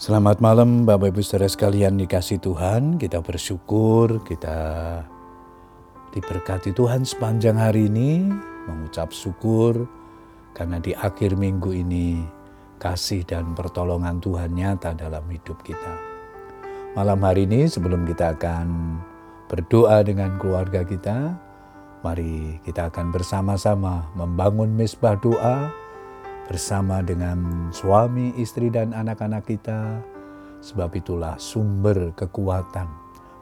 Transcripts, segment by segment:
Selamat malam Bapak Ibu Saudara sekalian dikasih Tuhan, kita bersyukur, kita diberkati Tuhan sepanjang hari ini, mengucap syukur karena di akhir minggu ini kasih dan pertolongan Tuhan nyata dalam hidup kita. Malam hari ini sebelum kita akan berdoa dengan keluarga kita, mari kita akan bersama-sama membangun mesbah doa, bersama dengan suami, istri, dan anak-anak kita. Sebab itulah sumber kekuatan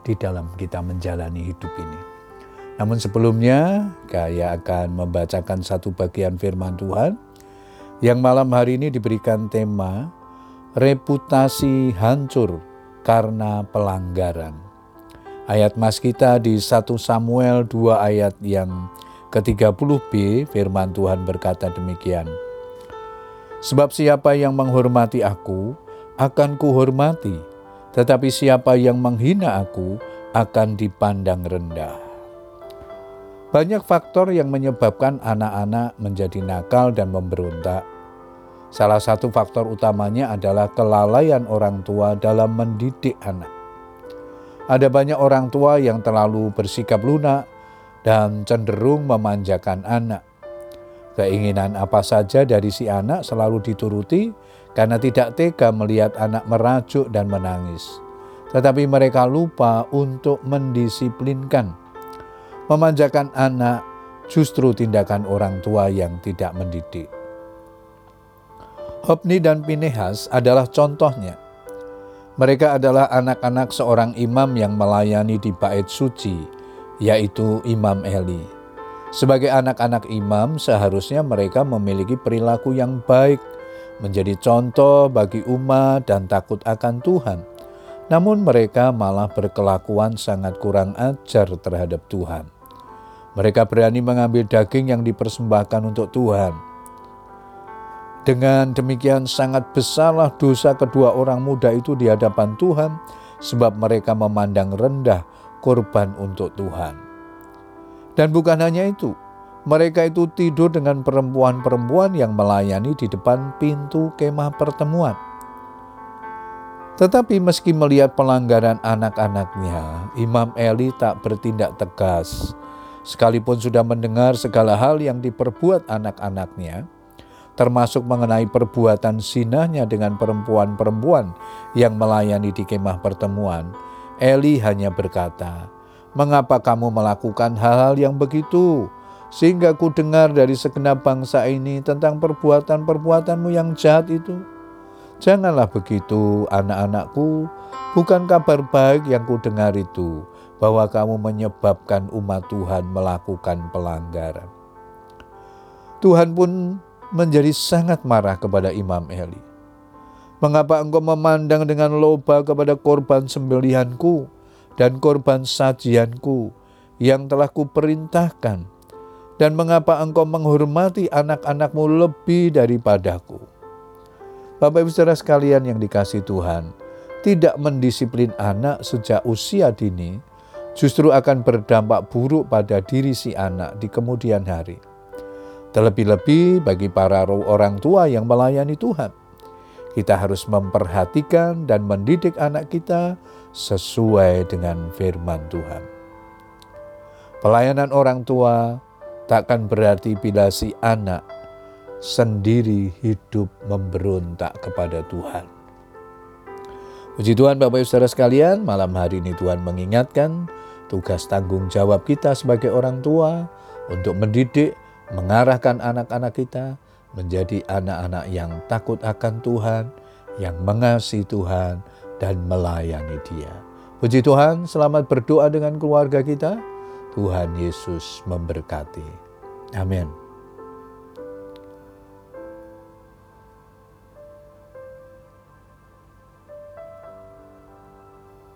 di dalam kita menjalani hidup ini. Namun sebelumnya, saya akan membacakan satu bagian firman Tuhan yang malam hari ini diberikan tema reputasi hancur karena pelanggaran. Ayat mas kita di 1 Samuel 2 ayat yang ke-30b firman Tuhan berkata demikian. Sebab siapa yang menghormati aku, akan kuhormati. Tetapi siapa yang menghina aku, akan dipandang rendah. Banyak faktor yang menyebabkan anak-anak menjadi nakal dan memberontak. Salah satu faktor utamanya adalah kelalaian orang tua dalam mendidik anak. Ada banyak orang tua yang terlalu bersikap lunak dan cenderung memanjakan anak. Keinginan apa saja dari si anak selalu dituruti karena tidak tega melihat anak merajuk dan menangis. Tetapi mereka lupa untuk mendisiplinkan. Memanjakan anak justru tindakan orang tua yang tidak mendidik. Hopni dan Pinehas adalah contohnya. Mereka adalah anak-anak seorang imam yang melayani di bait suci, yaitu Imam Eli. Sebagai anak-anak imam, seharusnya mereka memiliki perilaku yang baik, menjadi contoh bagi umat dan takut akan Tuhan. Namun, mereka malah berkelakuan sangat kurang ajar terhadap Tuhan. Mereka berani mengambil daging yang dipersembahkan untuk Tuhan. Dengan demikian, sangat besarlah dosa kedua orang muda itu di hadapan Tuhan, sebab mereka memandang rendah korban untuk Tuhan. Dan bukan hanya itu, mereka itu tidur dengan perempuan-perempuan yang melayani di depan pintu kemah pertemuan. Tetapi meski melihat pelanggaran anak-anaknya, Imam Eli tak bertindak tegas. Sekalipun sudah mendengar segala hal yang diperbuat anak-anaknya, termasuk mengenai perbuatan sinahnya dengan perempuan-perempuan yang melayani di kemah pertemuan, Eli hanya berkata, Mengapa kamu melakukan hal-hal yang begitu? Sehingga ku dengar dari segenap bangsa ini tentang perbuatan-perbuatanmu yang jahat itu. Janganlah begitu, anak-anakku. Bukan kabar baik yang ku dengar itu, bahwa kamu menyebabkan umat Tuhan melakukan pelanggaran. Tuhan pun menjadi sangat marah kepada Imam Eli. Mengapa engkau memandang dengan loba kepada korban sembelihanku? Dan korban sajianku yang telah kuperintahkan, dan mengapa engkau menghormati anak-anakmu lebih daripadaku. Bapak ibu saudara sekalian yang dikasih Tuhan, tidak mendisiplin anak sejak usia dini justru akan berdampak buruk pada diri si anak di kemudian hari. Terlebih-lebih bagi para orang tua yang melayani Tuhan. Kita harus memperhatikan dan mendidik anak kita sesuai dengan firman Tuhan. Pelayanan orang tua takkan berarti bila si anak sendiri hidup memberontak kepada Tuhan. Puji Tuhan Bapak Ibu Saudara sekalian, malam hari ini Tuhan mengingatkan tugas tanggung jawab kita sebagai orang tua untuk mendidik, mengarahkan anak-anak kita menjadi anak-anak yang takut akan Tuhan, yang mengasihi Tuhan, dan melayani Dia. Puji Tuhan, selamat berdoa dengan keluarga kita. Tuhan Yesus memberkati. Amin.